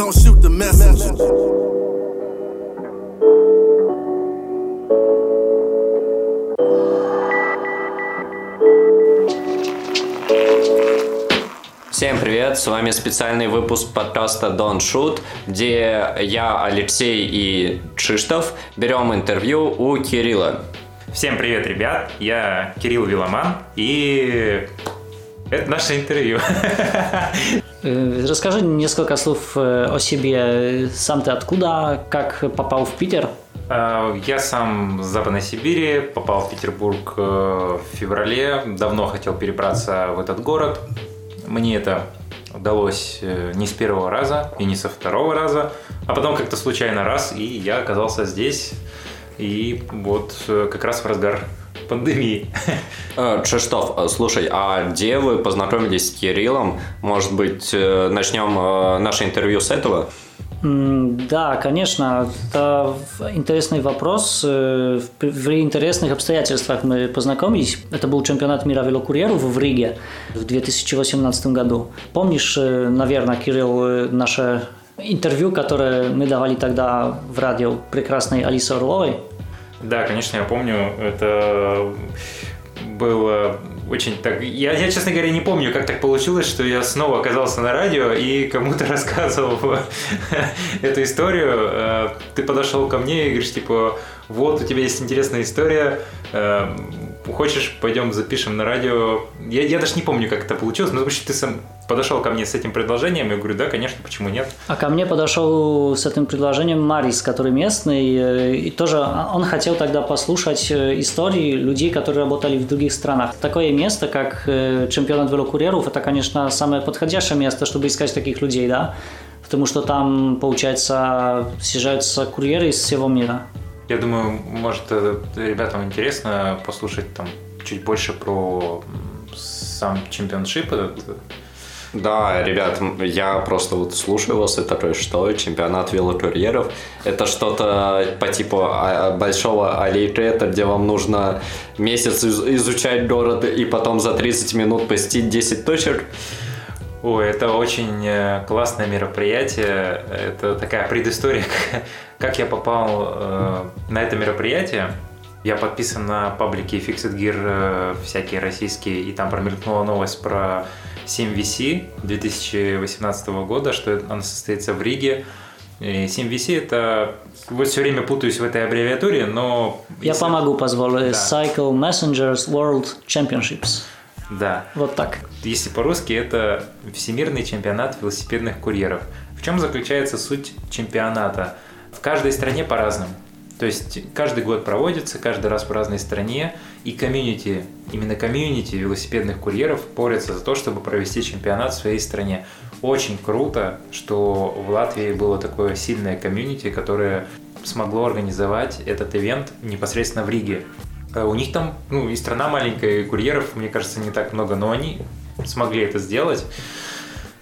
don't shoot the messenger. Всем привет, с вами специальный выпуск подкаста Don't Shoot, где я, Алексей и Чиштов берем интервью у Кирилла. Всем привет, ребят, я Кирилл Виломан, и это наше интервью. Э, расскажи несколько слов э, о себе. Сам ты откуда, как попал в Питер? Э, я сам с Западной Сибири, попал в Петербург в феврале, давно хотел перебраться в этот город. Мне это удалось не с первого раза и не со второго раза, а потом как-то случайно раз, и я оказался здесь. И вот как раз в разгар пандемии. Чештов, э, слушай, а где вы познакомились с Кириллом? Может быть, э, начнем э, наше интервью с этого? Да, конечно, это интересный вопрос. В интересных обстоятельствах мы познакомились. Это был чемпионат мира велокурьеров в Риге в 2018 году. Помнишь, наверное, Кирилл, наше интервью, которое мы давали тогда в радио прекрасной Алисы Орловой? Да, конечно, я помню. Это было очень так... Я, я, честно говоря, не помню, как так получилось, что я снова оказался на радио и кому-то рассказывал эту историю. Э, ты подошел ко мне и говоришь, типа, вот, у тебя есть интересная история, э, хочешь, пойдем запишем на радио. Я, я даже не помню, как это получилось, но вообще ты сам подошел ко мне с этим предложением, я говорю, да, конечно, почему нет. А ко мне подошел с этим предложением Марис, который местный, э, и тоже он хотел тогда послушать э, истории людей, которые работали в других странах. Такое место, как э, чемпионат велокурьеров, это, конечно, самое подходящее место, чтобы искать таких людей, да, потому что там, получается, съезжаются курьеры из всего мира. Я думаю, может, ребятам интересно послушать там чуть больше про сам чемпионшип этот, да, ребят, я просто вот слушаю вас, это такой, что чемпионат велокурьеров, это что-то по типу а, большого алитрета, где вам нужно месяц изучать город и потом за 30 минут посетить 10 точек. Ой, это очень э, классное мероприятие. Это такая предыстория, как я попал э, на это мероприятие. Я подписан на паблике Fixed Gear э, всякие российские, и там промелькнула новость про 7VC 2018 года, что она состоится в Риге. И 7VC это... Вот все время путаюсь в этой аббревиатуре, но... Я если... помогу, позволю. Да. Cycle Messengers World Championships. Да. Вот так. Если по-русски, это Всемирный чемпионат велосипедных курьеров. В чем заключается суть чемпионата? В каждой стране по-разному. То есть каждый год проводится, каждый раз в разной стране, и комьюнити, именно комьюнити велосипедных курьеров борются за то, чтобы провести чемпионат в своей стране. Очень круто, что в Латвии было такое сильное комьюнити, которое смогло организовать этот ивент непосредственно в Риге. Э, у них там, ну, и страна маленькая, и курьеров, мне кажется, не так много, но они смогли это сделать.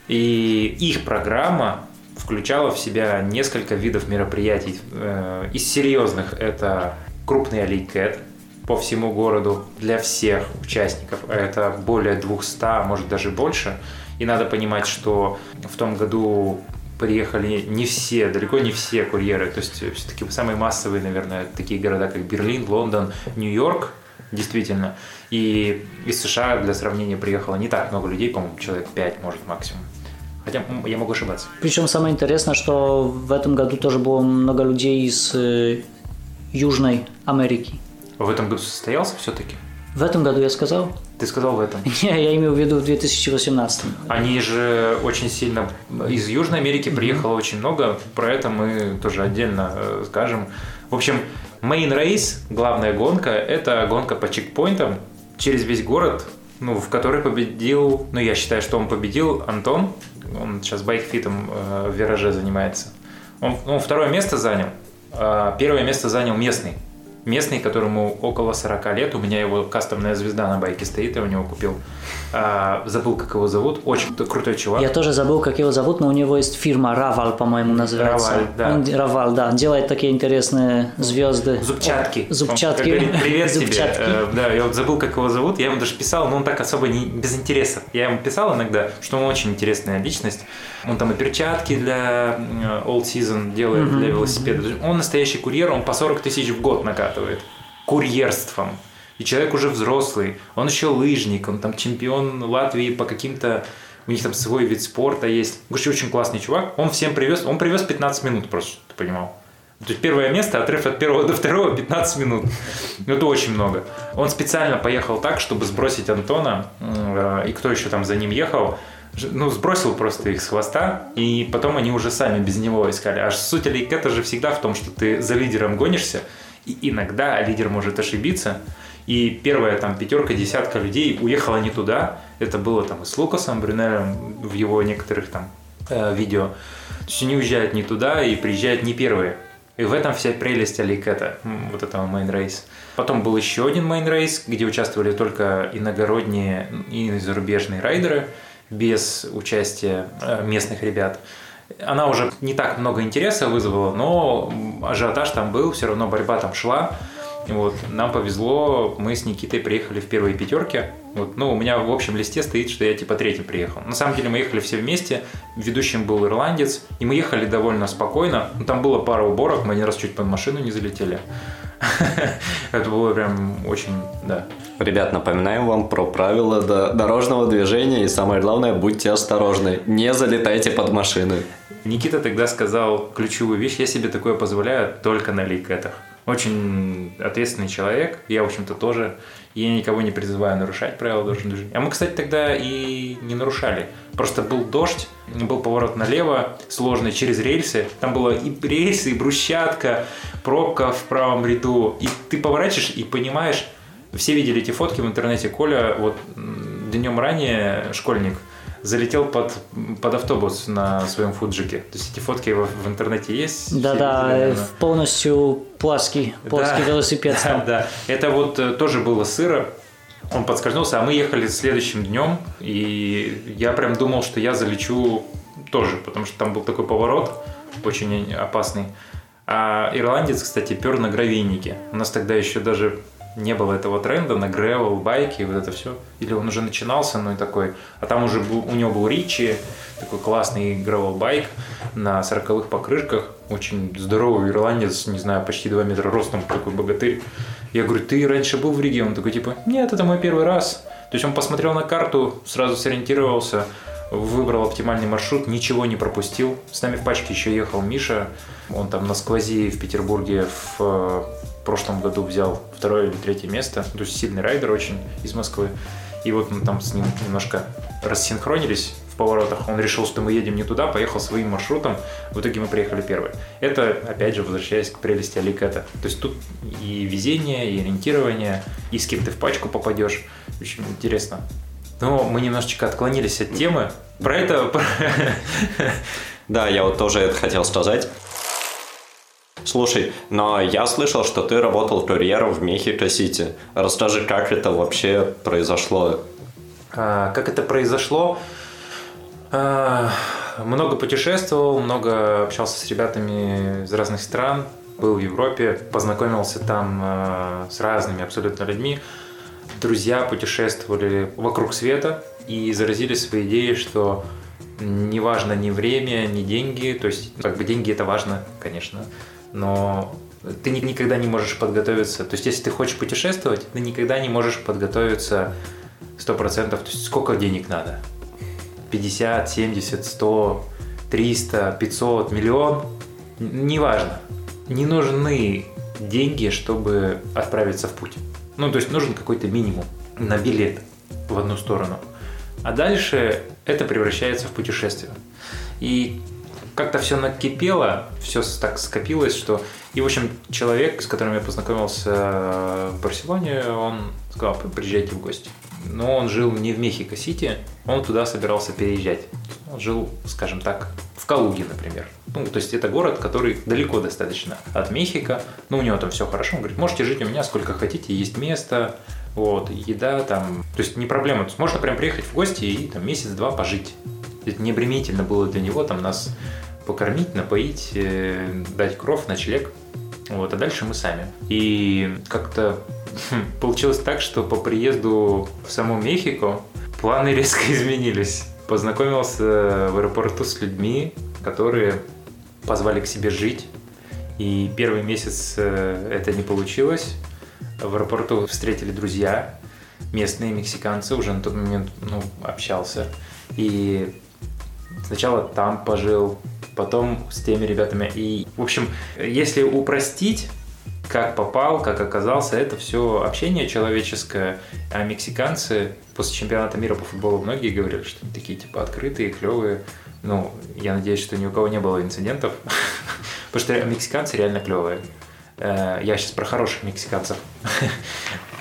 И их программа включала в себя несколько видов мероприятий. Э, из серьезных это крупный аликет по всему городу для всех участников. Это более 200, а может даже больше. И надо понимать, что в том году приехали не все, далеко не все курьеры. То есть все-таки самые массовые, наверное, такие города, как Берлин, Лондон, Нью-Йорк, действительно. И из США для сравнения приехало не так много людей, по-моему, человек 5, может, максимум. Хотя я могу ошибаться. Причем самое интересное, что в этом году тоже было много людей из э, Южной Америки. В этом году состоялся все-таки? В этом году я сказал. Ты сказал в этом? Не, я имею в виду в 2018. Они же очень сильно... Из Южной Америки приехало mm-hmm. очень много. Про это мы тоже отдельно э, скажем. В общем, Main Race, главная гонка, это гонка по чекпоинтам через весь город, ну, в которой победил, ну, я считаю, что он победил Антон, он сейчас байкфитом э, в вираже занимается. Он ну, второе место занял, а первое место занял местный, местный, которому около 40 лет, у меня его кастомная звезда на байке стоит, я у него купил. А, забыл, как его зовут, очень крутой чувак. Я тоже забыл, как его зовут, но у него есть фирма Равал, по-моему, называется. Раваль, да. Он, Равал, да, он делает такие интересные звезды. Зубчатки. О, зубчатки. Он говорит, Привет Зубчатки. тебе. Э, да, я вот забыл, как его зовут. Я ему даже писал, но он так особо не без интереса. Я ему писал иногда, что он очень интересная личность. Он там и перчатки для э, Old Season делает, для велосипеда. Он настоящий курьер, он по 40 тысяч в год накатывает. Курьерством. И человек уже взрослый. Он еще лыжник, он там чемпион Латвии по каким-то у них там свой вид спорта есть. Короче, очень классный чувак. Он всем привез, он привез 15 минут просто, чтобы ты понимал. То есть первое место, отрыв от первого до второго 15 минут. Ну, Это очень много. Он специально поехал так, чтобы сбросить Антона, э, и кто еще там за ним ехал, ну, сбросил просто их с хвоста, и потом они уже сами без него искали. А суть это же всегда в том, что ты за лидером гонишься, и иногда лидер может ошибиться, и первая там пятерка, десятка людей уехала не туда. Это было там и с Лукасом Брюнелем в его некоторых там э, видео. То есть они уезжают не туда и приезжают не первые. И в этом вся прелесть alleycat а, вот этого main race. Потом был еще один main race, где участвовали только иногородние и зарубежные райдеры, без участия э, местных ребят. Она уже не так много интереса вызвала, но ажиотаж там был, все равно борьба там шла. И Вот, нам повезло, мы с Никитой приехали в первые пятерки. Вот, ну, у меня в общем листе стоит, что я типа третий приехал. На самом деле мы ехали все вместе, ведущим был ирландец, и мы ехали довольно спокойно. Ну, там было пара уборок, мы один раз чуть под машину не залетели. Это было прям очень, да. Ребят, напоминаем вам про правила до- дорожного движения и самое главное, будьте осторожны, не залетайте под машины. Никита тогда сказал ключевую вещь, я себе такое позволяю только на лейкетах. Очень ответственный человек, я, в общем-то, тоже. Я никого не призываю нарушать правила дорожного движения. А мы, кстати, тогда и не нарушали. Просто был дождь, был поворот налево, сложный, через рельсы. Там было и рельсы, и брусчатка, пробка в правом ряду. И ты поворачиваешь и понимаешь, все видели эти фотки в интернете. Коля вот днем ранее, школьник, залетел под, под автобус на своем фуджике. То есть эти фотки в, в интернете есть. Да-да, э, полностью плоский, плоский Да. велосипед Да, да. Это вот э, тоже было сыро. Он подскользнулся, а мы ехали следующим днем, и я прям думал, что я залечу тоже, потому что там был такой поворот очень опасный. А ирландец, кстати, пер на гравийнике. У нас тогда еще даже не было этого тренда на гревел, байки, вот это все. Или он уже начинался, ну и такой. А там уже был, у него был Ричи, такой классный гревел байк на 40-х покрышках. Очень здоровый ирландец, не знаю, почти 2 метра ростом, такой богатырь. Я говорю, ты раньше был в Риге? Он такой, типа, нет, это мой первый раз. То есть он посмотрел на карту, сразу сориентировался, выбрал оптимальный маршрут, ничего не пропустил. С нами в пачке еще ехал Миша. Он там на сквози в Петербурге в э, прошлом году взял второе или третье место. То есть сильный райдер очень из Москвы. И вот мы там с ним немножко рассинхронились в поворотах. Он решил, что мы едем не туда, поехал своим маршрутом. В итоге мы приехали первые. Это, опять же, возвращаясь к прелести Аликета. То есть тут и везение, и ориентирование, и с кем ты в пачку попадешь. Очень интересно. Но мы немножечко отклонились от темы. Про это... Да, я вот тоже это хотел сказать. Слушай, но я слышал, что ты работал курьером в Мехико-Сити. Расскажи, как это вообще произошло? А, Как это произошло? А, Много путешествовал, много общался с ребятами из разных стран, был в Европе, познакомился там а, с разными абсолютно людьми. Друзья путешествовали вокруг света и заразили своей идеей, что не важно ни время, ни деньги, то есть как бы деньги это важно, конечно, но ты ни- никогда не можешь подготовиться. То есть если ты хочешь путешествовать, ты никогда не можешь подготовиться Сто процентов. То есть сколько денег надо? 50, 70, 100, 300, 500, миллион? Неважно. Не нужны деньги, чтобы отправиться в путь. Ну, то есть нужен какой-то минимум на билет в одну сторону. А дальше это превращается в путешествие. И как-то все накипело, все так скопилось, что... И, в общем, человек, с которым я познакомился в Барселоне, он сказал, приезжайте в гости. Но он жил не в Мехико-Сити, он туда собирался переезжать. Он жил, скажем так, в Калуге, например. Ну, то есть это город, который далеко достаточно от Мехико. Ну, у него там все хорошо. Он говорит, можете жить у меня сколько хотите, есть место, вот, еда там. То есть не проблема. То есть можно прям приехать в гости и там месяц-два пожить. Это не обременительно было для него там нас покормить, напоить, э, дать кров, ночлег. Вот, а дальше мы сами. И как-то получилось так, что по приезду в саму Мехико планы резко изменились. Познакомился в аэропорту с людьми, которые позвали к себе жить. И первый месяц э, это не получилось. В аэропорту встретили друзья, местные мексиканцы, уже на тот момент ну, общался. И сначала там пожил, потом с теми ребятами. И, в общем, если упростить, как попал, как оказался, это все общение человеческое. А мексиканцы после чемпионата мира по футболу многие говорили, что они такие типа открытые, клевые. Ну, я надеюсь, что ни у кого не было инцидентов, потому что мексиканцы реально клевые. Э, я сейчас про хороших мексиканцев.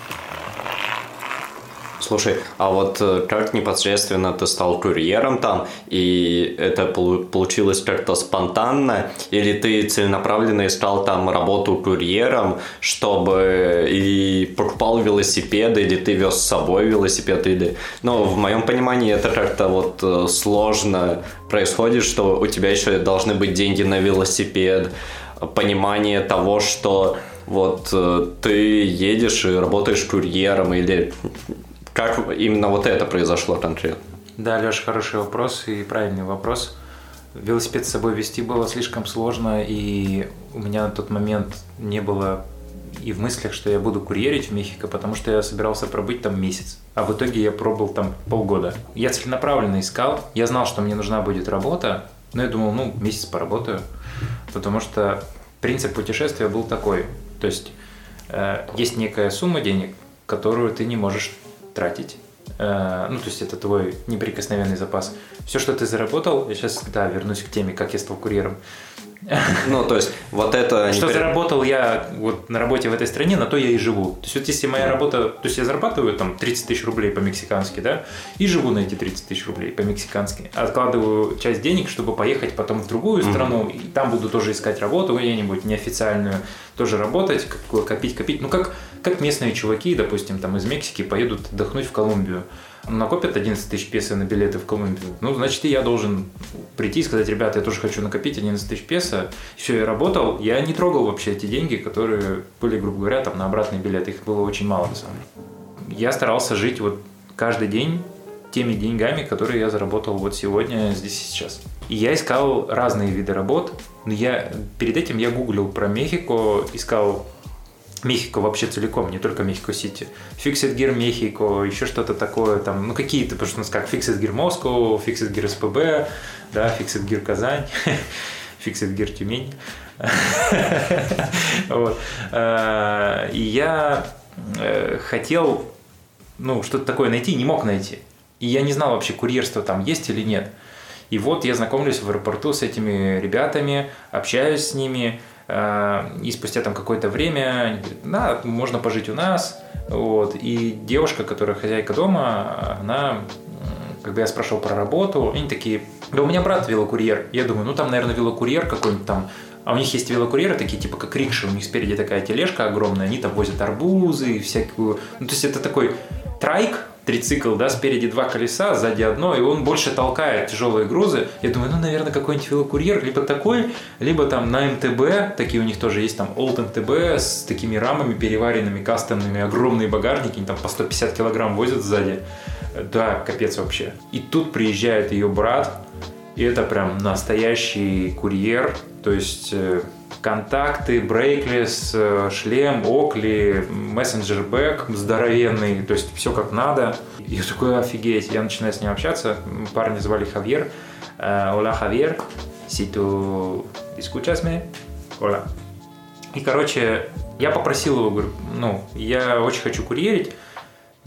Слушай, а вот э, как непосредственно ты стал курьером там, и это получилось как-то спонтанно, или ты целенаправленно искал там работу курьером, чтобы и покупал велосипеды, или ты вез с собой велосипед, или... Ну, в моем понимании это как-то вот э, сложно происходит, что у тебя еще должны быть деньги на велосипед, понимание того, что вот э, ты едешь и работаешь курьером или как именно вот это произошло конкретно? Да, Леша, хороший вопрос и правильный вопрос. Велосипед с собой вести было слишком сложно, и у меня на тот момент не было и в мыслях, что я буду курьерить в Мехико, потому что я собирался пробыть там месяц. А в итоге я пробовал там полгода. Я целенаправленно искал. Я знал, что мне нужна будет работа, но я думал, ну, месяц поработаю. Потому что принцип путешествия был такой. То есть э, есть некая сумма денег, которую ты не можешь тратить. Э, ну, то есть это твой неприкосновенный запас. Все, что ты заработал, я сейчас, да, вернусь к теме, как я стал курьером. Ну, то есть, вот это... Что заработал я вот на работе в этой стране, на то я и живу. То есть, вот если моя работа... То есть, я зарабатываю там 30 тысяч рублей по-мексикански, да, и живу на эти 30 тысяч рублей по-мексикански. Откладываю часть денег, чтобы поехать потом в другую страну, и там буду тоже искать работу где-нибудь неофициальную, тоже работать, копить, копить. Ну, как, как местные чуваки, допустим, там из Мексики поедут отдохнуть в Колумбию накопят 11 тысяч песо на билеты в Колумбию, ну, значит, и я должен прийти и сказать, ребята, я тоже хочу накопить 11 тысяч песо. Все, я работал, я не трогал вообще эти деньги, которые были, грубо говоря, там на обратный билет. Их было очень мало, на самом деле. Я старался жить вот каждый день теми деньгами, которые я заработал вот сегодня, здесь и сейчас. И я искал разные виды работ, но я перед этим я гуглил про Мехико, искал Мехико вообще целиком, не только Мехико-Сити. Fixed Gear Мехико, еще что-то такое, там, ну какие-то, потому что у нас как Fixed Gear Moscow, Fixed Gear СПБ, да, Fixed Gear Казань, Fixed Gear Тюмень. А, и я э, хотел, ну, что-то такое найти, не мог найти. И я не знал вообще, курьерство там есть или нет. И вот я знакомлюсь в аэропорту с этими ребятами, общаюсь с ними, Э, и спустя там какое-то время они говорят, да, можно пожить у нас. Вот. И девушка, которая хозяйка дома, она, когда я спрашивал про работу, они такие, да у меня брат велокурьер. Я думаю, ну там, наверное, велокурьер какой-нибудь там а у них есть велокурьеры, такие типа как рикши, у них спереди такая тележка огромная, они там возят арбузы, всякую... Ну, то есть это такой трайк, трицикл, да, спереди два колеса, сзади одно, и он больше толкает тяжелые грузы. Я думаю, ну, наверное, какой-нибудь велокурьер, либо такой, либо там на МТБ, такие у них тоже есть там Old МТБ с такими рамами переваренными, кастомными, огромные багажники, они там по 150 килограмм возят сзади. Да, капец вообще. И тут приезжает ее брат, и это прям настоящий курьер, то есть э, контакты, брейклес, э, шлем, окли, мессенджер бэк здоровенный, то есть все как надо. Я такой, офигеть, я начинаю с ним общаться, парня звали Хавьер, Ола Хавьер, si tú escuchas me, hola. И, короче, я попросил его, говорю, ну, я очень хочу курьерить,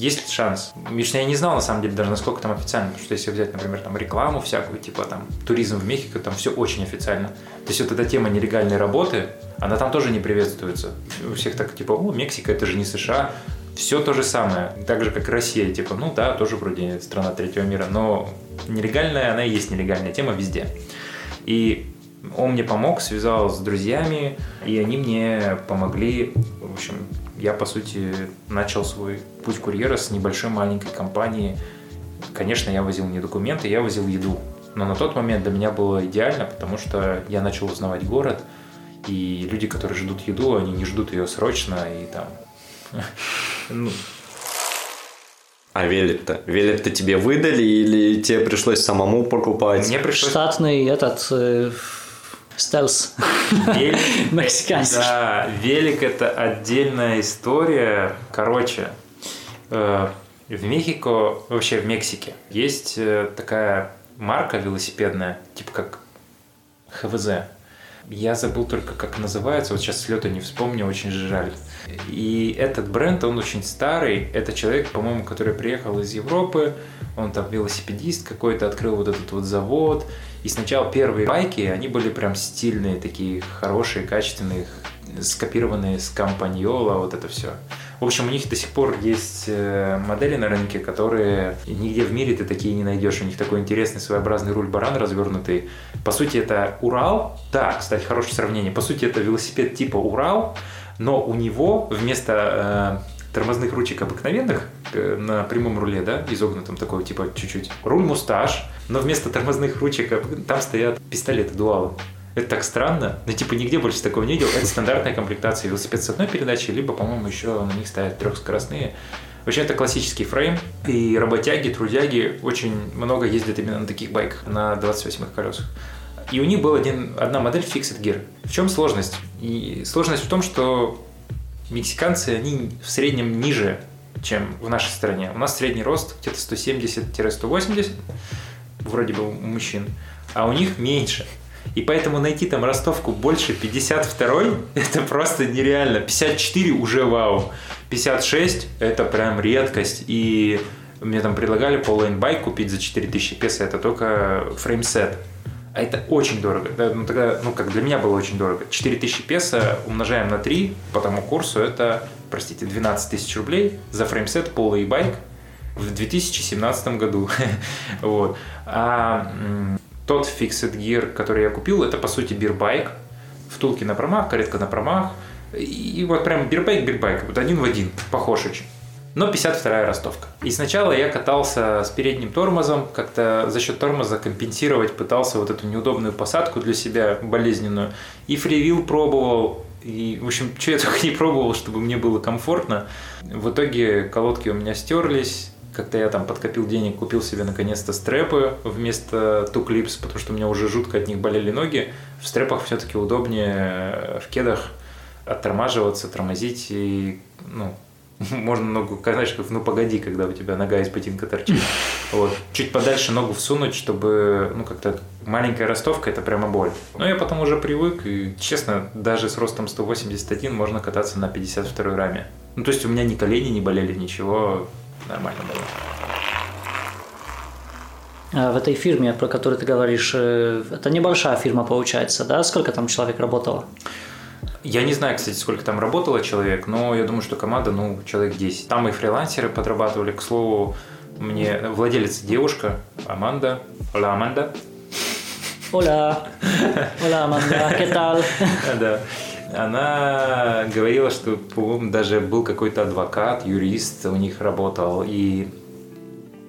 есть шанс. Лично я не знал, на самом деле, даже насколько там официально, потому что если взять, например, там рекламу всякую, типа там туризм в Мехико, там все очень официально. То есть вот эта тема нелегальной работы, она там тоже не приветствуется. У всех так, типа, о, Мексика, это же не США. Все то же самое, так же, как Россия, типа, ну да, тоже вроде страна третьего мира, но нелегальная, она и есть нелегальная тема везде. И Он мне помог, связал с друзьями, и они мне помогли. В общем, я, по сути, начал свой путь курьера с небольшой маленькой компании. Конечно, я возил не документы, я возил еду. Но на тот момент для меня было идеально, потому что я начал узнавать город, и люди, которые ждут еду, они не ждут ее срочно, и там... Ну, а велик-то? Велик-то тебе выдали или тебе пришлось самому покупать? Мне пришлось... Штатный этот э, стелс мексиканский. Да, велик это отдельная история. Короче, э, в Мехико, вообще в Мексике, есть э, такая марка велосипедная, типа как ХВЗ. Я забыл только, как называется, вот сейчас с лета не вспомню, очень жаль. И этот бренд, он очень старый. Это человек, по-моему, который приехал из Европы, он там велосипедист какой-то, открыл вот этот вот завод. И сначала первые байки, они были прям стильные, такие хорошие, качественные, скопированные с компаньола, вот это все. В общем, у них до сих пор есть э, модели на рынке, которые нигде в мире ты такие не найдешь. У них такой интересный своеобразный руль-баран развернутый. По сути, это Урал. Да, кстати, хорошее сравнение. По сути, это велосипед типа Урал, но у него вместо э, тормозных ручек обыкновенных э, на прямом руле, да, изогнутом такой, типа чуть-чуть, руль мусташ, но вместо тормозных ручек там стоят пистолеты дуалы. Это так странно, но типа нигде больше такого не видел. Это стандартная комплектация велосипед с одной передачей, либо, по-моему, еще на них ставят трехскоростные. Вообще это классический фрейм, и работяги, трудяги очень много ездят именно на таких байках, на 28-х колесах. И у них была один, одна модель Fixed Gear. В чем сложность? И сложность в том, что мексиканцы, они в среднем ниже, чем в нашей стране. У нас средний рост где-то 170-180, вроде бы у мужчин, а у них меньше. И поэтому найти там ростовку больше 52 это просто нереально. 54 уже вау. 56 это прям редкость. И мне там предлагали поллейн байк купить за 4000 песо. Это только фреймсет. А это очень дорого. Ну, тогда, ну, как для меня было очень дорого. 4000 песо умножаем на 3 по тому курсу, это, простите, 12 тысяч рублей за фреймсет полый байк в 2017 году. вот. А тот Fixed Gear, который я купил, это по сути бирбайк. Втулки на промах, каретка на промах. И вот прям бирбайк, бирбайк, вот один в один, похож очень. Но 52-я ростовка. И сначала я катался с передним тормозом, как-то за счет тормоза компенсировать пытался вот эту неудобную посадку для себя болезненную. И фривил пробовал, и, в общем, что я только не пробовал, чтобы мне было комфортно. В итоге колодки у меня стерлись, как-то я там подкопил денег, купил себе наконец-то стрэпы вместо туклипс, потому что у меня уже жутко от них болели ноги. В стрэпах все-таки удобнее в кедах оттормаживаться, тормозить и, ну, можно ногу, как ну погоди, когда у тебя нога из ботинка торчит. Вот. Чуть подальше ногу всунуть, чтобы, ну, как-то маленькая ростовка, это прямо боль. Но я потом уже привык, и, честно, даже с ростом 181 можно кататься на 52 раме. Ну, то есть у меня ни колени не болели, ничего, нормально было. А в этой фирме, про которую ты говоришь, э, это небольшая фирма получается, да? Сколько там человек работало? Я не знаю, кстати, сколько там работало человек, но я думаю, что команда, ну, человек 10. Там и фрилансеры подрабатывали. К слову, мне владелица девушка, Аманда. Hola, Аманда. Hola. Hola, Аманда. ¿Qué tal? Да она говорила, что, по-моему, даже был какой-то адвокат, юрист у них работал, и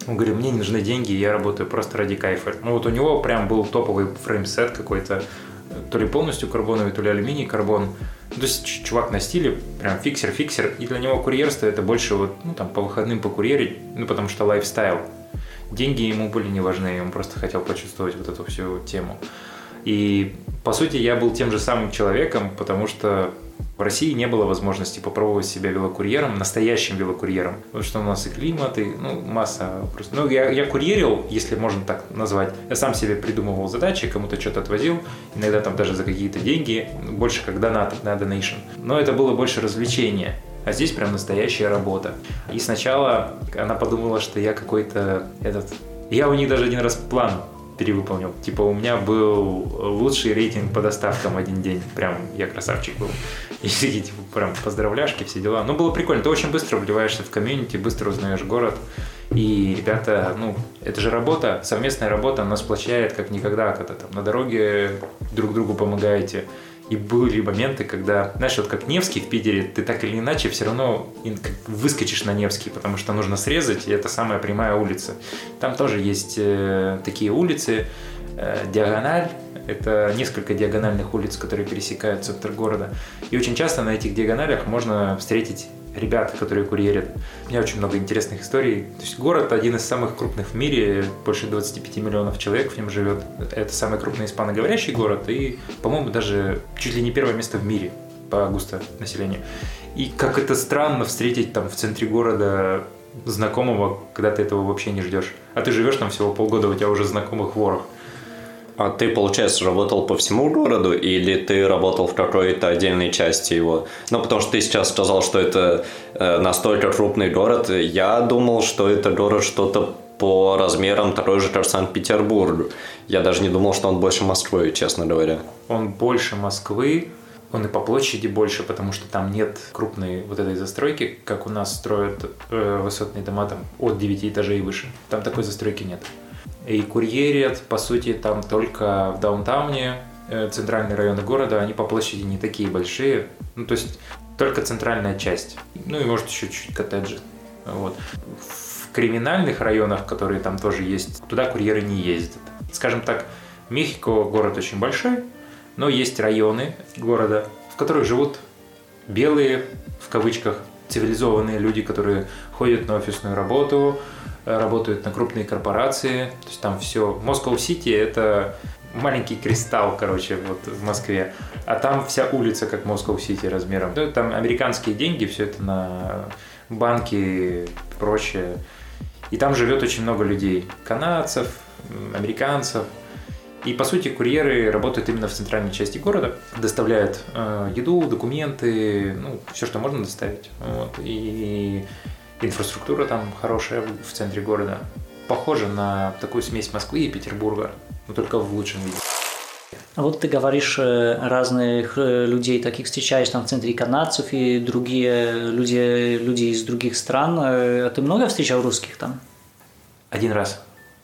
он говорит, мне не нужны деньги, я работаю просто ради кайфа. Ну вот у него прям был топовый frameset какой-то, то ли полностью карбоновый, то ли алюминий карбон. Ну, то есть чувак на стиле, прям фиксер-фиксер, и для него курьерство это больше вот, ну там по выходным покурьерить, ну потому что lifestyle. Деньги ему были не важны, он просто хотел почувствовать вот эту всю тему. И по сути, я был тем же самым человеком, потому что в России не было возможности попробовать себя велокурьером, настоящим велокурьером. Потому что у нас и климат, и ну, масса просто. Ну, я, я курьерил, если можно так назвать. Я сам себе придумывал задачи, кому-то что-то отвозил, иногда там даже за какие-то деньги, больше как донат на донейшн. Но это было больше развлечение. А здесь прям настоящая работа. И сначала она подумала, что я какой-то этот... Я у них даже один раз план перевыполнил. Типа у меня был лучший рейтинг по доставкам один день. Прям я красавчик был. И типа, прям поздравляшки, все дела. Ну, было прикольно. Ты очень быстро вливаешься в комьюнити, быстро узнаешь город. И ребята, ну, это же работа, совместная работа, она сплочает как никогда, когда там на дороге друг другу помогаете. И были моменты, когда, знаешь, вот как Невский в Питере, ты так или иначе все равно выскочишь на Невский, потому что нужно срезать, и это самая прямая улица. Там тоже есть э, такие улицы, диагональ, это несколько диагональных улиц, которые пересекают центр города. И очень часто на этих диагоналях можно встретить ребят, которые курьерят. У меня очень много интересных историй. То есть город один из самых крупных в мире, больше 25 миллионов человек в нем живет. Это самый крупный испаноговорящий город и, по-моему, даже чуть ли не первое место в мире по густо населению. И как это странно встретить там в центре города знакомого, когда ты этого вообще не ждешь. А ты живешь там всего полгода, у тебя уже знакомых ворох. А ты, получается, работал по всему городу или ты работал в какой-то отдельной части его? Ну, потому что ты сейчас сказал, что это э, настолько крупный город. Я думал, что это город что-то по размерам такой же, как Санкт-Петербург. Я даже не думал, что он больше Москвы, честно говоря. Он больше Москвы, он и по площади больше, потому что там нет крупной вот этой застройки, как у нас строят э, высотные дома там от 9 этажей и выше. Там такой застройки нет и курьерят, по сути, там только в даунтауне, э, центральные районы города, они по площади не такие большие, ну, то есть только центральная часть, ну и может еще чуть-чуть коттеджи. Вот. В криминальных районах, которые там тоже есть, туда курьеры не ездят. Скажем так, Мехико город очень большой, но есть районы города, в которых живут белые, в кавычках, цивилизованные люди, которые ходят на офисную работу, работают на крупные корпорации, то есть там все. Москва-Сити это маленький кристалл, короче, вот в Москве, а там вся улица как Москва-Сити размером. Там американские деньги, все это на банки и прочее. И там живет очень много людей, канадцев, американцев. И, по сути, курьеры работают именно в центральной части города, доставляют э, еду, документы, ну, все, что можно доставить. Вот. И Инфраструктура там хорошая в центре города. Похоже на такую смесь Москвы и Петербурга, но только в лучшем виде. А вот ты говоришь, э, разных э, людей таких встречаешь там в центре канадцев и другие люди, люди из других стран. Э, а ты много встречал русских там? Один раз.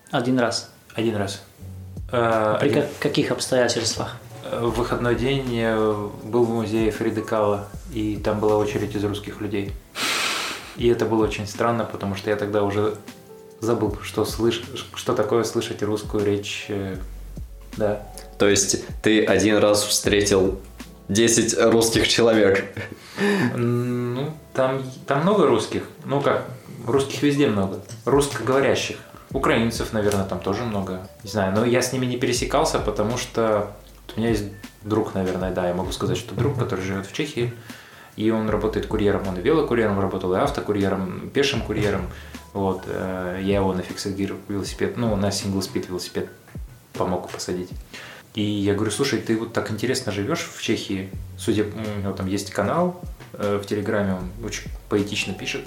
Один раз? Один раз. А при Один... каких обстоятельствах? В выходной день я был в музее Фриды Кала, и там была очередь из русских людей. И это было очень странно, потому что я тогда уже забыл, что, слыш... что такое слышать русскую речь. Э, да. То есть ты один раз встретил 10 русских человек? Ну, там, там много русских. Ну как, русских везде много. Русскоговорящих. Украинцев, наверное, там тоже много. Не знаю, но я с ними не пересекался, потому что у меня есть друг, наверное, да, я могу сказать, что друг, который живет в Чехии, и он работает курьером, он и велокурьером работал, и автокурьером, пешим курьером. Вот, э, я его на фиксагир велосипед, ну, на сингл-спид велосипед помог посадить. И я говорю, слушай, ты вот так интересно живешь в Чехии, судя, у него там есть канал э, в Телеграме, он очень поэтично пишет.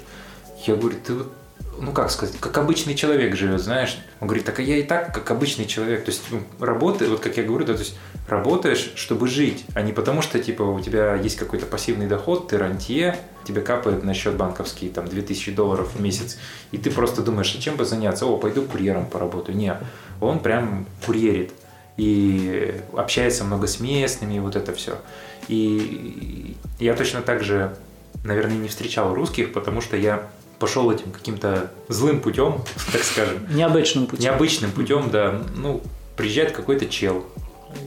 Я говорю, ты вот ну как сказать, как обычный человек живет, знаешь. Он говорит, так я и так, как обычный человек. То есть ну, работает, вот как я говорю, да, то есть работаешь, чтобы жить, а не потому что, типа, у тебя есть какой-то пассивный доход, ты рантье, тебе капает на счет банковский, там, 2000 долларов в месяц, и ты просто думаешь, а чем бы заняться? О, пойду курьером поработаю. Нет, он прям курьерит и общается много с местными, и вот это все. И я точно так же, наверное, не встречал русских, потому что я пошел этим каким-то злым путем, так скажем. Необычным путем. Необычным путем, да. Ну, приезжает какой-то чел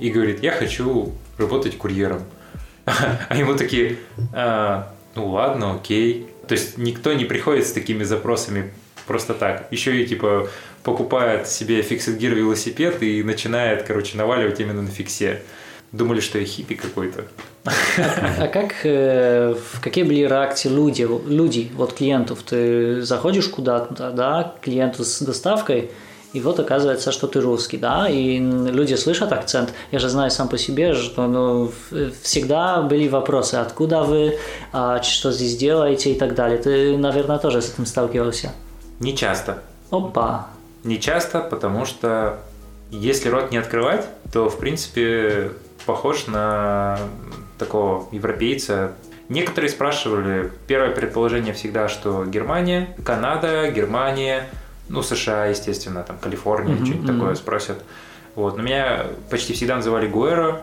и говорит, я хочу работать курьером. А ему такие, а, ну ладно, окей. То есть никто не приходит с такими запросами просто так. Еще и типа покупает себе фиксит гир велосипед и начинает, короче, наваливать именно на фиксе. Думали, что я хиппи какой-то. А как, э, какие были реакции люди, люди, вот клиентов? Ты заходишь куда-то, да, клиенту с доставкой, и вот оказывается, что ты русский, да, и люди слышат акцент. Я же знаю сам по себе, что ну, всегда были вопросы, откуда вы, а, что здесь делаете и так далее. Ты, наверное, тоже с этим сталкивался? Не часто. Опа. Не часто, потому что если рот не открывать, то, в принципе, похож на такого европейца. Некоторые спрашивали, первое предположение всегда, что Германия, Канада, Германия, Ну, США, естественно, там, Калифорния, Мгм, что-нибудь такое спросят. Вот. Но меня почти всегда называли Гуэро.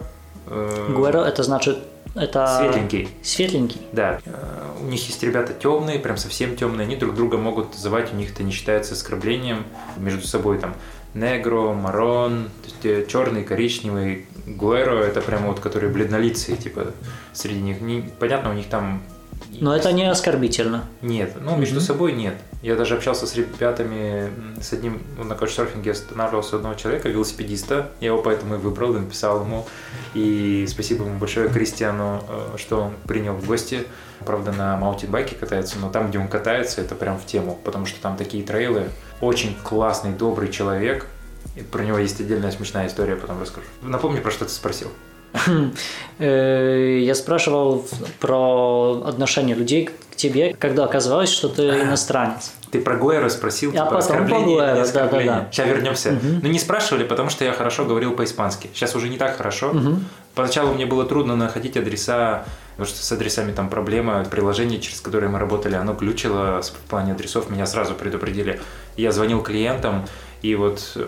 э, Гуэро это значит это Светленький. Светленький. Да, э, у них есть ребята темные, прям совсем темные, они друг друга могут называть, у них это не считается оскорблением между собой там негро, марон, черный, коричневый, гуэро, это прямо вот которые бледнолицые, типа среди них. Не- понятно, у них там Но это не оскорбительно. нет, ну между Мгм. собой нет. Я даже общался с ребятами, с одним, ну, на каучсерфинге останавливался одного человека, велосипедиста, я его поэтому и выбрал, и написал ему. И спасибо ему большое Кристиану, э, что он принял в гости. Правда, на маунтинбайке катается, но там, где он катается, это прям в тему, потому что там такие трейлы. Очень классный, добрый человек. И про него есть отдельная смешная история, потом расскажу. Напомни, про что ты спросил. Э, Я спрашивал про отношение людей к тебе, когда оказалось, что ты иностранец. Ты про Гуэра спросил, А потом про Гуэра, не оскорбление. да-да-да. Сейчас вернемся. Мгм. Ну, не спрашивали, потому что я хорошо говорил по-испански. Сейчас уже не так хорошо. Поначалу мне было трудно находить адреса, потому что с адресами там проблема. Приложение, через которое мы работали, оно глючило в плане адресов. Меня сразу предупредили. Я звонил клиентам, и вот э,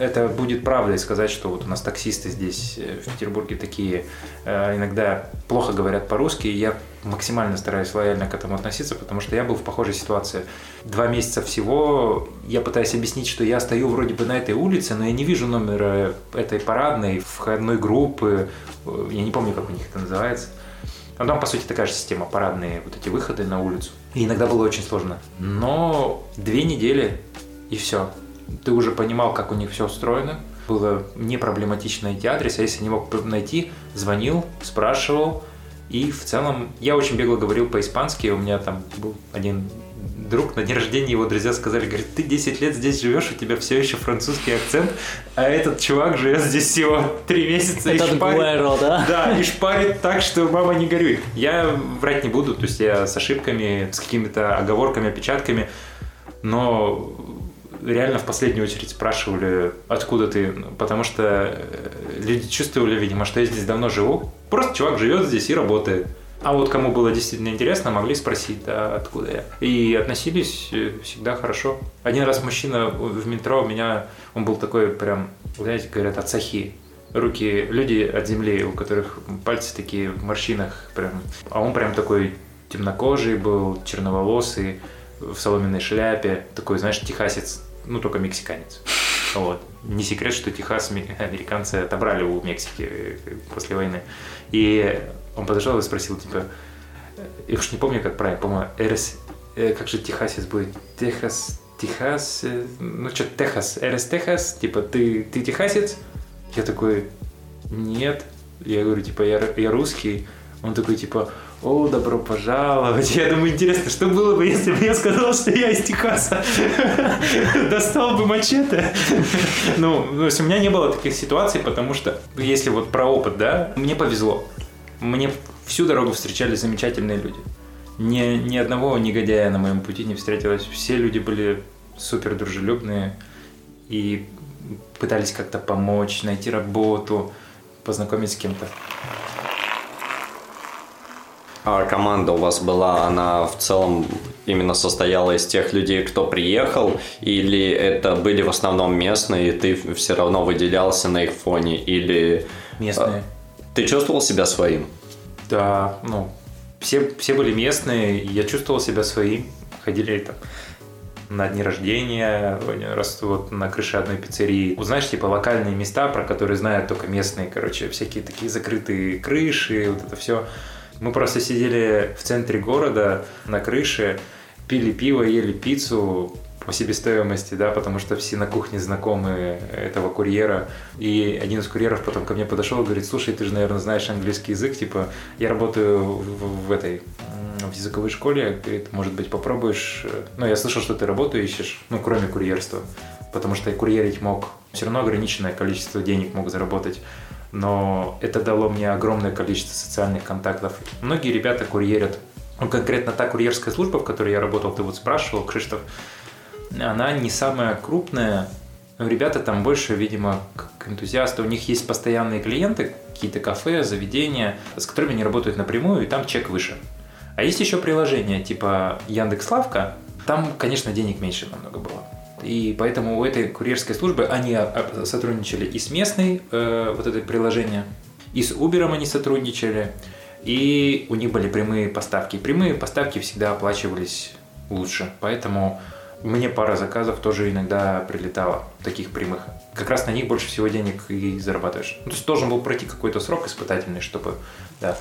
это будет правдой сказать, что вот у нас таксисты здесь э, в Петербурге такие э, иногда плохо говорят по-русски, и я максимально стараюсь лояльно к этому относиться, потому что я был в похожей ситуации. Два месяца всего я пытаюсь объяснить, что я стою вроде бы на этой улице, но я не вижу номера этой парадной, входной группы, я не помню, как у них это называется. Но там, по сути, такая же система, парадные вот эти выходы на улицу. И иногда было очень сложно. Но две недели, и все. Ты уже понимал, как у них все устроено. Было не проблематично найти адрес, а если не мог найти, звонил, спрашивал. И в целом я очень бегло говорил по-испански. У меня там был один друг на день рождения, его друзья сказали, говорит, ты 10 лет здесь живешь, у тебя все еще французский акцент, а этот чувак живет здесь всего 3 месяца и шпарит». Да? Да, и шпарит так, что мама не горюй. Я врать не буду, то есть я с ошибками, с какими-то оговорками, опечатками, но реально в последнюю очередь спрашивали, откуда ты, потому что э, люди чувствовали, видимо, что я здесь давно живу. Просто чувак живет здесь и работает. А вот кому было действительно интересно, могли спросить, да, откуда я. И относились э, всегда хорошо. Один раз мужчина в метро у меня, он был такой прям, знаете, говорят, от сахи. Руки, люди от земли, у которых пальцы такие в морщинах прям. А он прям такой темнокожий был, черноволосый, в соломенной шляпе, такой, знаешь, техасец, ну, только мексиканец. Вот. Не секрет, что Техас ме- американцы отобрали у Мексики э, после войны. И он подошел и спросил, типа, я уж не помню, как правильно, по-моему, «Эрес», э, как же техасец будет? Техас, Техас, э, ну, что Техас, «Эрес Техас», типа, ты, ты техасец? Я такой, нет. Я говорю, типа, я, я русский. Он такой, типа, о, добро пожаловать. Я думаю, интересно, что было бы, если бы я сказал, что я из Техаса? Достал бы мачете? Ну, то есть у меня не было таких ситуаций, потому что, если вот про опыт, да, мне повезло. Мне всю дорогу встречались замечательные люди. Ни, ни одного негодяя на моем пути не встретилось. Все люди были супер дружелюбные и пытались как-то помочь, найти работу, познакомить с кем-то. А команда у вас была, она в целом именно состояла из тех людей, кто приехал, или это были в основном местные, и ты все равно выделялся на их фоне, или Местные. Ты чувствовал себя своим? Да, ну, все, все были местные, я чувствовал себя своим. Ходили там на дни рождения, раз вот на крыше одной пиццерии. Вот знаешь, типа локальные места, про которые знают только местные, короче, всякие такие закрытые крыши, вот это все. Мы просто сидели в центре города на крыше, пили пиво, ели пиццу по себестоимости, да, потому что все на кухне знакомы этого курьера. И один из курьеров потом ко мне подошел и говорит, слушай, ты же, наверное, знаешь английский язык, типа, я работаю в, в этой в языковой школе, говорит, может быть, попробуешь... э, Ну, я слышал, что ты работу ищешь, ну, кроме курьерства, потому что и курьерить мог. Все равно ограниченное количество денег мог заработать но это дало мне огромное количество социальных контактов. Многие ребята курьерят. Ну, конкретно та курьерская служба, в которой я работал, ты вот спрашивал, Криштоф, она не самая крупная. Но ребята там больше, видимо, как энтузиасты. У них есть постоянные клиенты, какие-то кафе, заведения, с которыми они работают напрямую, и там чек выше. А есть еще приложения типа Яндекс Лавка. Там, конечно, денег меньше намного было. И поэтому у этой курьерской службы они сотрудничали и с местной, э, вот это приложение, и с Uber они сотрудничали, и у них были прямые поставки. Прямые поставки всегда оплачивались лучше, поэтому мне пара заказов тоже иногда прилетала, таких прямых. Как раз на них больше всего денег и зарабатываешь. Ну, то есть должен был пройти какой-то срок испытательный, чтобы, да.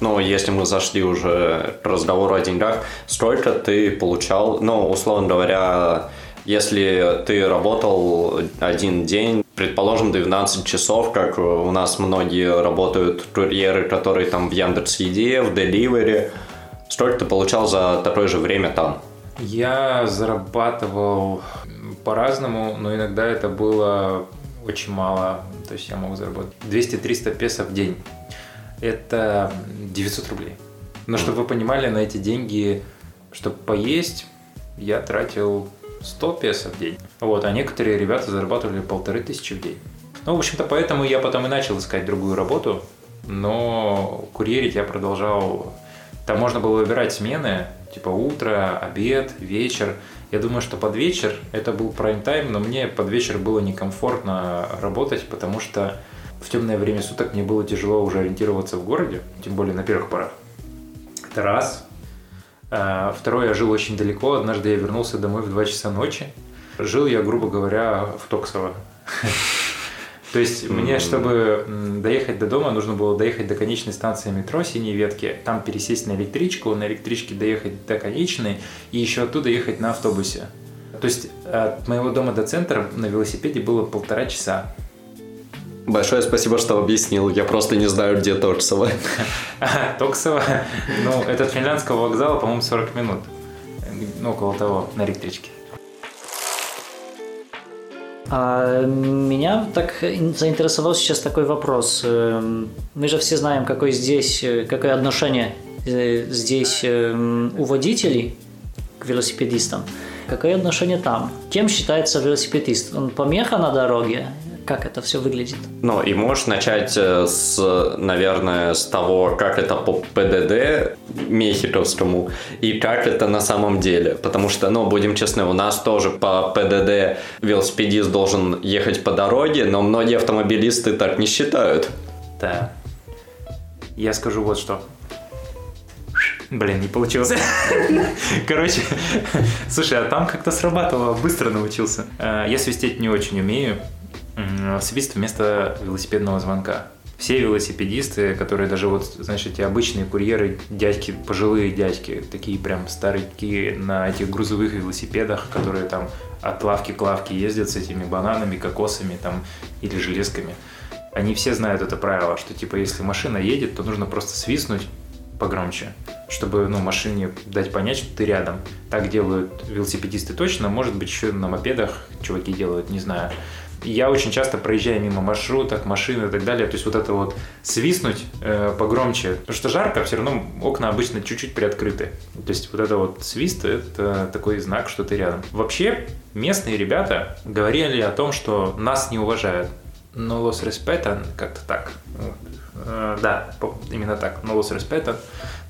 Ну, если мы зашли уже к разговору о деньгах, сколько ты получал, ну, условно говоря, если ты работал один день, предположим, 12 часов, как у нас многие работают курьеры, которые там в Яндекс.Еде, в Delivery, сколько ты получал за такое же время там? Я зарабатывал по-разному, но иногда это было очень мало. То есть я мог заработать 200-300 песо в день. Это 900 рублей. Но чтобы вы понимали, на эти деньги, чтобы поесть, я тратил 100 песо в день. Вот, а некоторые ребята зарабатывали полторы тысячи в день. Ну, в общем-то, поэтому я потом и начал искать другую работу, но курьерить я продолжал. Там можно было выбирать смены, типа утро, обед, вечер. Я думаю, что под вечер это был прайм-тайм, но мне под вечер было некомфортно работать, потому что в темное время суток мне было тяжело уже ориентироваться в городе, тем более на первых порах. Это раз. А, второе, я жил очень далеко. Однажды я вернулся домой в 2 часа ночи. Жил я, грубо говоря, в Токсово. То есть мне, чтобы доехать до дома, нужно было доехать до конечной станции метро Синей Ветки, там пересесть на электричку, на электричке доехать до конечной и еще оттуда ехать на автобусе. То есть от моего дома до центра на велосипеде было полтора часа. Большое спасибо, что объяснил. Я просто не знаю, где Токсово. Токсово? Ну, это от финляндского вокзала, по-моему, 40 минут. Ну, около того, на электричке. А меня так заинтересовал сейчас такой вопрос. Эм, мы же все знаем, какое здесь, э, какое отношение э, здесь эм, у водителей к велосипедистам. Какое отношение там? Кем считается велосипедист? Он помеха на дороге как это все выглядит. Ну, и можешь начать э, с, наверное, с того, как это по ПДД мехиковскому и как это на самом деле. Потому что, ну, будем честны, у нас тоже по ПДД велосипедист должен ехать по дороге, но многие автомобилисты так не считают. Да. Я скажу вот что. Блин, не получилось. Короче, слушай, а там как-то срабатывало, быстро научился. Э, я свистеть не очень умею, свист вместо велосипедного звонка. Все велосипедисты, которые даже вот, знаешь, эти обычные курьеры, дядьки, пожилые дядьки, такие прям старики на этих грузовых велосипедах, которые там от лавки к лавке ездят с этими бананами, кокосами там или железками. Они все знают это правило, что типа если машина едет, то нужно просто свистнуть погромче, чтобы ну, машине дать понять, что ты рядом. Так делают велосипедисты точно, может быть еще на мопедах чуваки делают, не знаю я очень часто проезжаю мимо маршруток, машин и так далее, то есть вот это вот свистнуть э, погромче, потому что жарко, все равно окна обычно чуть-чуть приоткрыты. То есть вот это вот свист – это такой знак, что ты рядом. Вообще, местные ребята говорили о том, что нас не уважают. Но лос респета, как-то так. Э, да, именно так. Но лос респета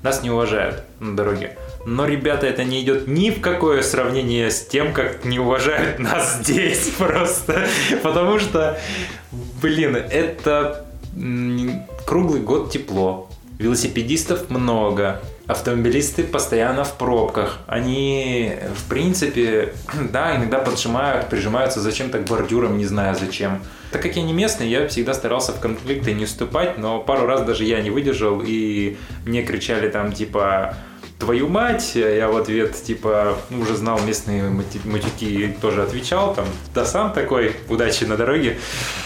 нас не уважают на дороге. Но, ребята, это не идет ни в какое сравнение с тем, как не уважают нас здесь просто. Потому что, блин, это круглый год тепло. Велосипедистов много. Автомобилисты постоянно в пробках. Они, в принципе, да, иногда поджимают, прижимаются зачем-то к бордюрам, не знаю зачем. Так как я не местный, я всегда старался в конфликты не вступать, но пару раз даже я не выдержал, и мне кричали там типа твою мать, я в ответ, типа, ну, уже знал местные матюки, тоже отвечал, там, да сам такой, удачи на дороге,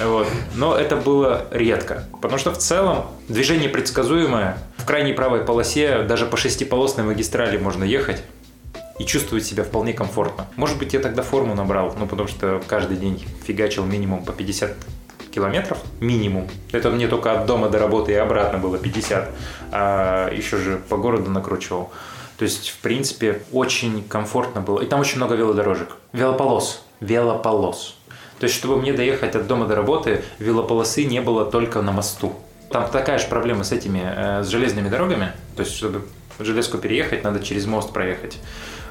вот. Но это было редко, потому что в целом движение предсказуемое, в крайней правой полосе даже по шестиполосной магистрали можно ехать, и чувствовать себя вполне комфортно. Может быть, я тогда форму набрал, ну, потому что каждый день фигачил минимум по 50 километров минимум. Это мне только от дома до работы и обратно было 50. А еще же по городу накручивал. То есть, в принципе, очень комфортно было. И там очень много велодорожек. Велополос. Велополос. То есть, чтобы мне доехать от дома до работы, велополосы не было только на мосту. Там такая же проблема с этими, э, с железными дорогами. То есть, чтобы железку переехать, надо через мост проехать.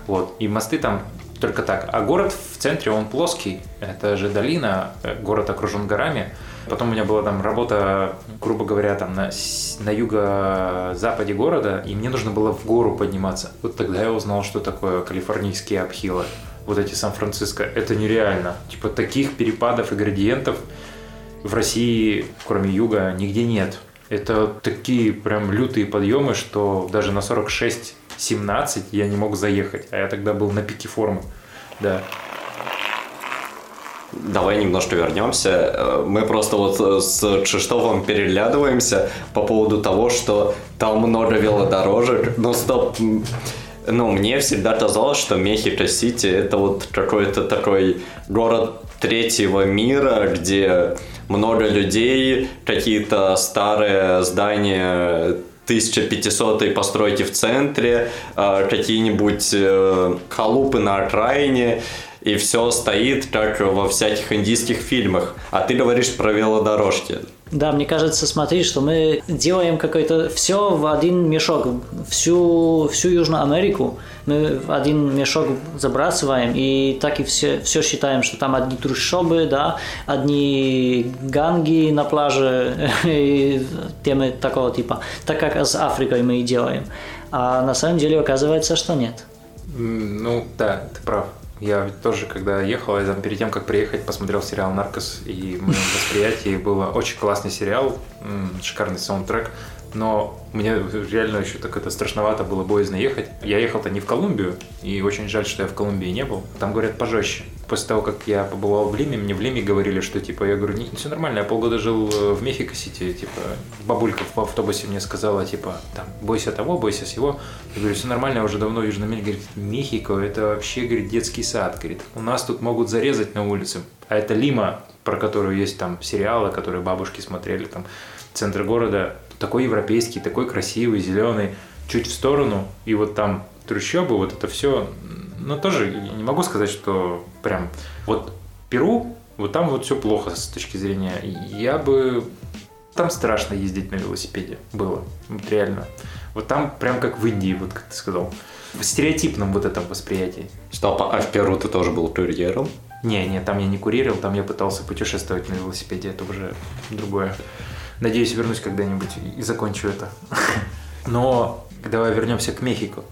Вот. И мосты там только так. А город в центре, он плоский. Это же долина, э, город окружен горами. Потом у меня была там работа, грубо говоря, там на, на юго-западе города, и мне нужно было в гору подниматься. Вот тогда я узнал, что такое калифорнийские апхилы. Вот эти Сан-Франциско. Это нереально. Типа таких перепадов и градиентов в России, кроме юга, нигде нет. Это такие прям лютые подъемы, что даже на 46-17 я не мог заехать. А я тогда был на пике формы. Да. Давай немножко вернемся. Мы просто вот с Чештовым переглядываемся по поводу того, что там много велодорожек. Ну, стоп. Ну, мне всегда казалось, что Мехико-Сити это вот какой-то такой город третьего мира, где много людей, какие-то старые здания 1500 постройки в центре, а, какие-нибудь э, халупы на окраине, и все стоит, как во всяких индийских фильмах. А ты говоришь про велодорожки. Да, мне кажется, смотри, что мы делаем какое-то все в один мешок, всю, всю Южную Америку мы один мешок забрасываем и так и все, все считаем, что там одни трущобы, да, одни ганги на пляже и темы такого типа, так как с Африкой мы и делаем. А на самом деле оказывается, что нет. Ну да, ты прав. Я тоже, когда ехал, я там, перед тем, как приехать, посмотрел сериал «Наркос», и в моем восприятии было очень классный сериал, шикарный саундтрек, но мне реально еще так это страшновато было боязно ехать. Я ехал-то не в Колумбию, и очень жаль, что я в Колумбии не был. Там говорят пожестче. После того, как я побывал в Лиме, мне в Лиме говорили, что типа, я говорю, не, все нормально, я полгода жил э, в Мехико-Сити, типа, бабулька в автобусе мне сказала, типа, там, бойся того, бойся всего. Я говорю, все нормально, я уже давно в Южном Америке. Говорит, Мехико, это вообще, говорит, детский сад, говорит, у нас тут могут зарезать на улице. А это Лима, про которую есть там сериалы, которые бабушки смотрели, там, центр города, такой европейский, такой красивый, зеленый, чуть в сторону, и вот там трущобы, вот это все, ну, тоже не могу сказать, что прям вот Перу, вот там вот все плохо с точки зрения. Я бы... Там страшно ездить на велосипеде было, вот реально. Вот там прям как в Индии, вот как ты сказал. В стереотипном вот этом восприятии. Стоп, а в Перу ты тоже был курьером? Не, не, там я не курировал, там я пытался путешествовать на велосипеде, это уже другое. Надеюсь, вернусь когда-нибудь и закончу это. Но давай вернемся к Мехико.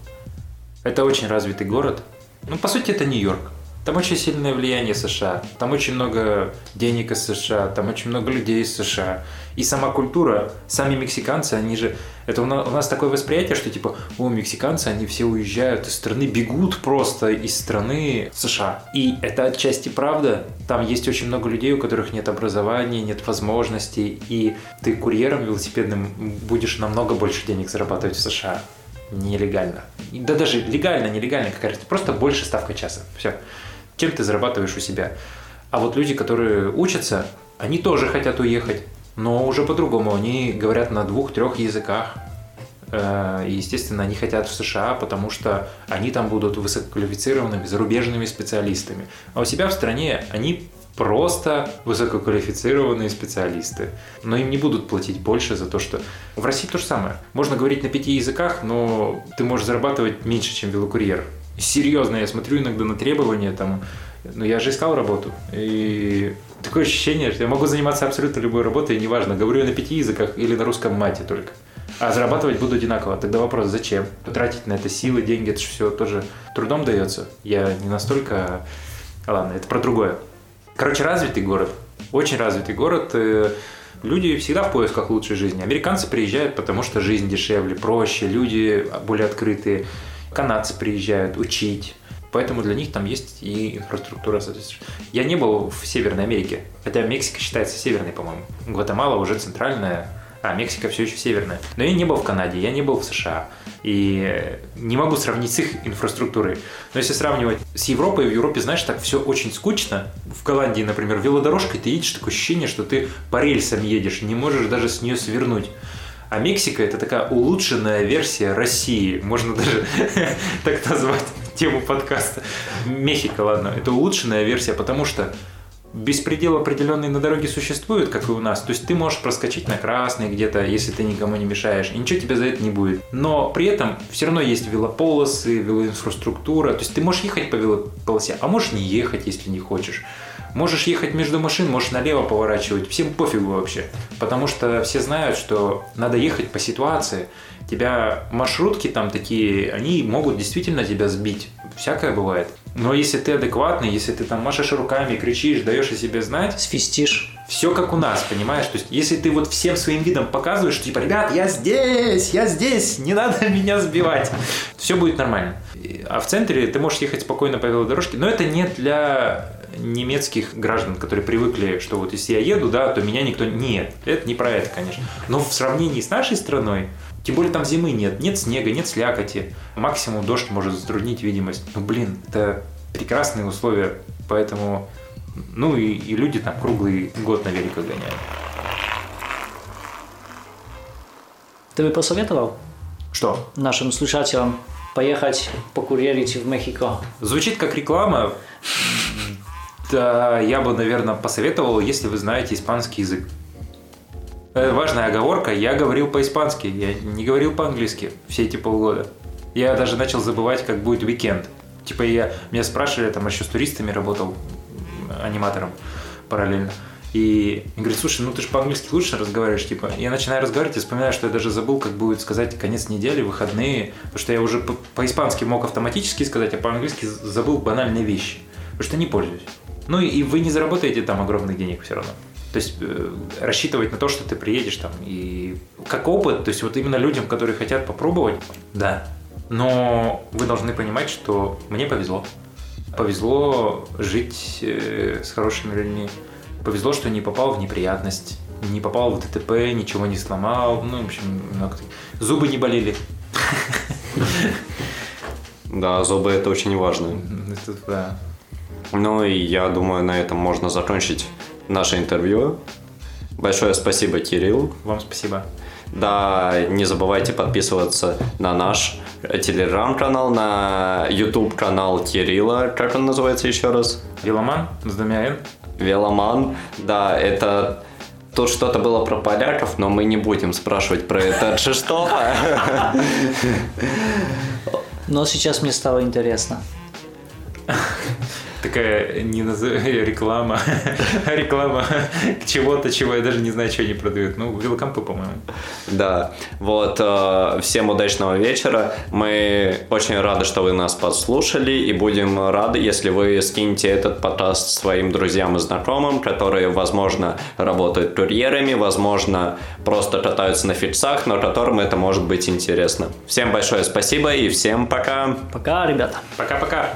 Это очень развитый город. Ну, по сути, это Нью-Йорк. Там очень сильное влияние США, там очень много денег из США, там очень много людей из США. И сама культура, сами мексиканцы, они же... Это у нас, у нас такое восприятие, что типа, о, мексиканцы, они все уезжают из страны, бегут просто из страны США. И это отчасти правда. Там есть очень много людей, у которых нет образования, нет возможностей, и ты курьером велосипедным будешь намного больше денег зарабатывать в США нелегально. Да даже легально, нелегально, как раз, просто больше ставка часа. Все чем ты зарабатываешь у себя. А вот люди, которые учатся, они тоже хотят уехать, но уже по-другому. Они говорят на двух-трех языках. Э, и, естественно, они хотят в США, потому что они там будут высококвалифицированными зарубежными специалистами. А у себя в стране они просто высококвалифицированные специалисты. Но им не будут платить больше за то, что... В России то же самое. Можно говорить на пяти языках, но ты можешь зарабатывать меньше, чем велокурьер серьезно, я смотрю иногда на требования, там, ну, я же искал работу, и такое ощущение, что я могу заниматься абсолютно любой работой, неважно, говорю я на пяти языках или на русском мате только. А зарабатывать буду одинаково. Тогда вопрос, зачем? Тратить на это силы, деньги, это же все тоже трудом дается. Я не настолько... Ладно, это про другое. Короче, развитый город. Очень развитый город. Э, люди всегда в поисках лучшей жизни. Американцы приезжают, потому что жизнь дешевле, проще, люди более открытые канадцы приезжают учить. Поэтому для них там есть и инфраструктура Я не был в Северной Америке, хотя Мексика считается северной, по-моему. Гватемала уже центральная, а Мексика все еще северная. Но я не был в Канаде, я не был в США. И не могу сравнить с их инфраструктурой. Но если сравнивать с Европой, в Европе, знаешь, так все очень скучно. В Голландии, например, велодорожкой ты едешь, такое ощущение, что ты по рельсам едешь, не можешь даже с нее свернуть. А Мексика это такая улучшенная версия России. Можно даже так назвать тему подкаста. Мехико, ладно. Это улучшенная версия, потому что беспредел определенный на дороге существует, как и у нас. То есть ты можешь проскочить на красный где-то, если ты никому не мешаешь, и ничего тебе за это не будет. Но при этом все равно есть велополосы, велоинфраструктура. То есть ты можешь ехать по велополосе, а можешь не ехать, если не хочешь. Можешь ехать между машин, можешь налево поворачивать. Всем пофигу вообще. Потому что все знают, что надо ехать по ситуации. Тебя маршрутки там такие, они могут действительно тебя сбить. Всякое бывает. Но если ты адекватный, если ты там машешь руками, кричишь, даешь о себе знать, Свистишь. все как у нас, понимаешь? То есть, если ты вот всем своим видом показываешь, что, типа, ребят, я здесь, я здесь, не надо меня сбивать, все будет нормально. А в центре ты можешь ехать спокойно по велодорожке, но это не для немецких граждан, которые привыкли, что вот если я еду, да, то меня никто... Нет, это не про это, конечно. Но в сравнении с нашей страной, тем более там зимы нет, нет снега, нет слякоти. Максимум дождь может затруднить видимость. Ну, блин, это прекрасные условия, поэтому... Ну и, и люди там круглый год на великах гоняют. Ты бы посоветовал Что? нашим слушателям поехать покурьерить в Мехико? Звучит как реклама. Да, я бы, наверное, посоветовал, если вы знаете испанский язык. Э, Важная оговорка, я говорил по-испански, я не говорил по-английски все эти полгода. Я даже начал забывать, как будет уикенд. Типа я, меня спрашивали, там еще с туристами работал, аниматором параллельно. И он говорит, слушай, ну ты же по-английски лучше разговариваешь, типа. Я начинаю разговаривать и вспоминаю, что я даже забыл, как будет сказать конец недели, выходные, потому что я уже по- по-испански мог автоматически сказать, а по-английски забыл банальные вещи, потому что не пользуюсь. Ну и- вы не заработаете там огромных денег все равно. То есть э, рассчитывать на то, что ты приедешь там и как опыт, то есть вот именно людям, которые хотят попробовать, да. Но вы должны понимать, что мне повезло. Повезло жить э, с хорошими людьми. Повезло, что не попал в неприятность, не попал в ДТП, ничего не сломал. Ну, в общем, много зубы не болели. Да, зубы это очень важно. Это, да. Ну и я думаю, на этом можно закончить наше интервью. Большое спасибо, Кирилл. Вам спасибо. Да, не забывайте подписываться на наш телеграм-канал, на YouTube-канал Кирилла. Как он называется еще раз? Веломан с двумя «Н». Веломан. Да, это... Тут что-то было про поляков, но мы не будем спрашивать про это от Шестова. Но сейчас мне стало интересно. Такая не назов- реклама, реклама чего-то, чего я даже не знаю, что они продают. Ну, велокампы, по-моему. Да, вот, э, всем удачного вечера. Мы очень рады, что вы нас послушали, и будем рады, если вы скинете этот подкаст своим друзьям и знакомым, которые, возможно, работают курьерами, возможно, просто катаются на фиксах, но которым это может быть интересно. Всем большое спасибо и всем пока! Пока, ребята. Пока-пока.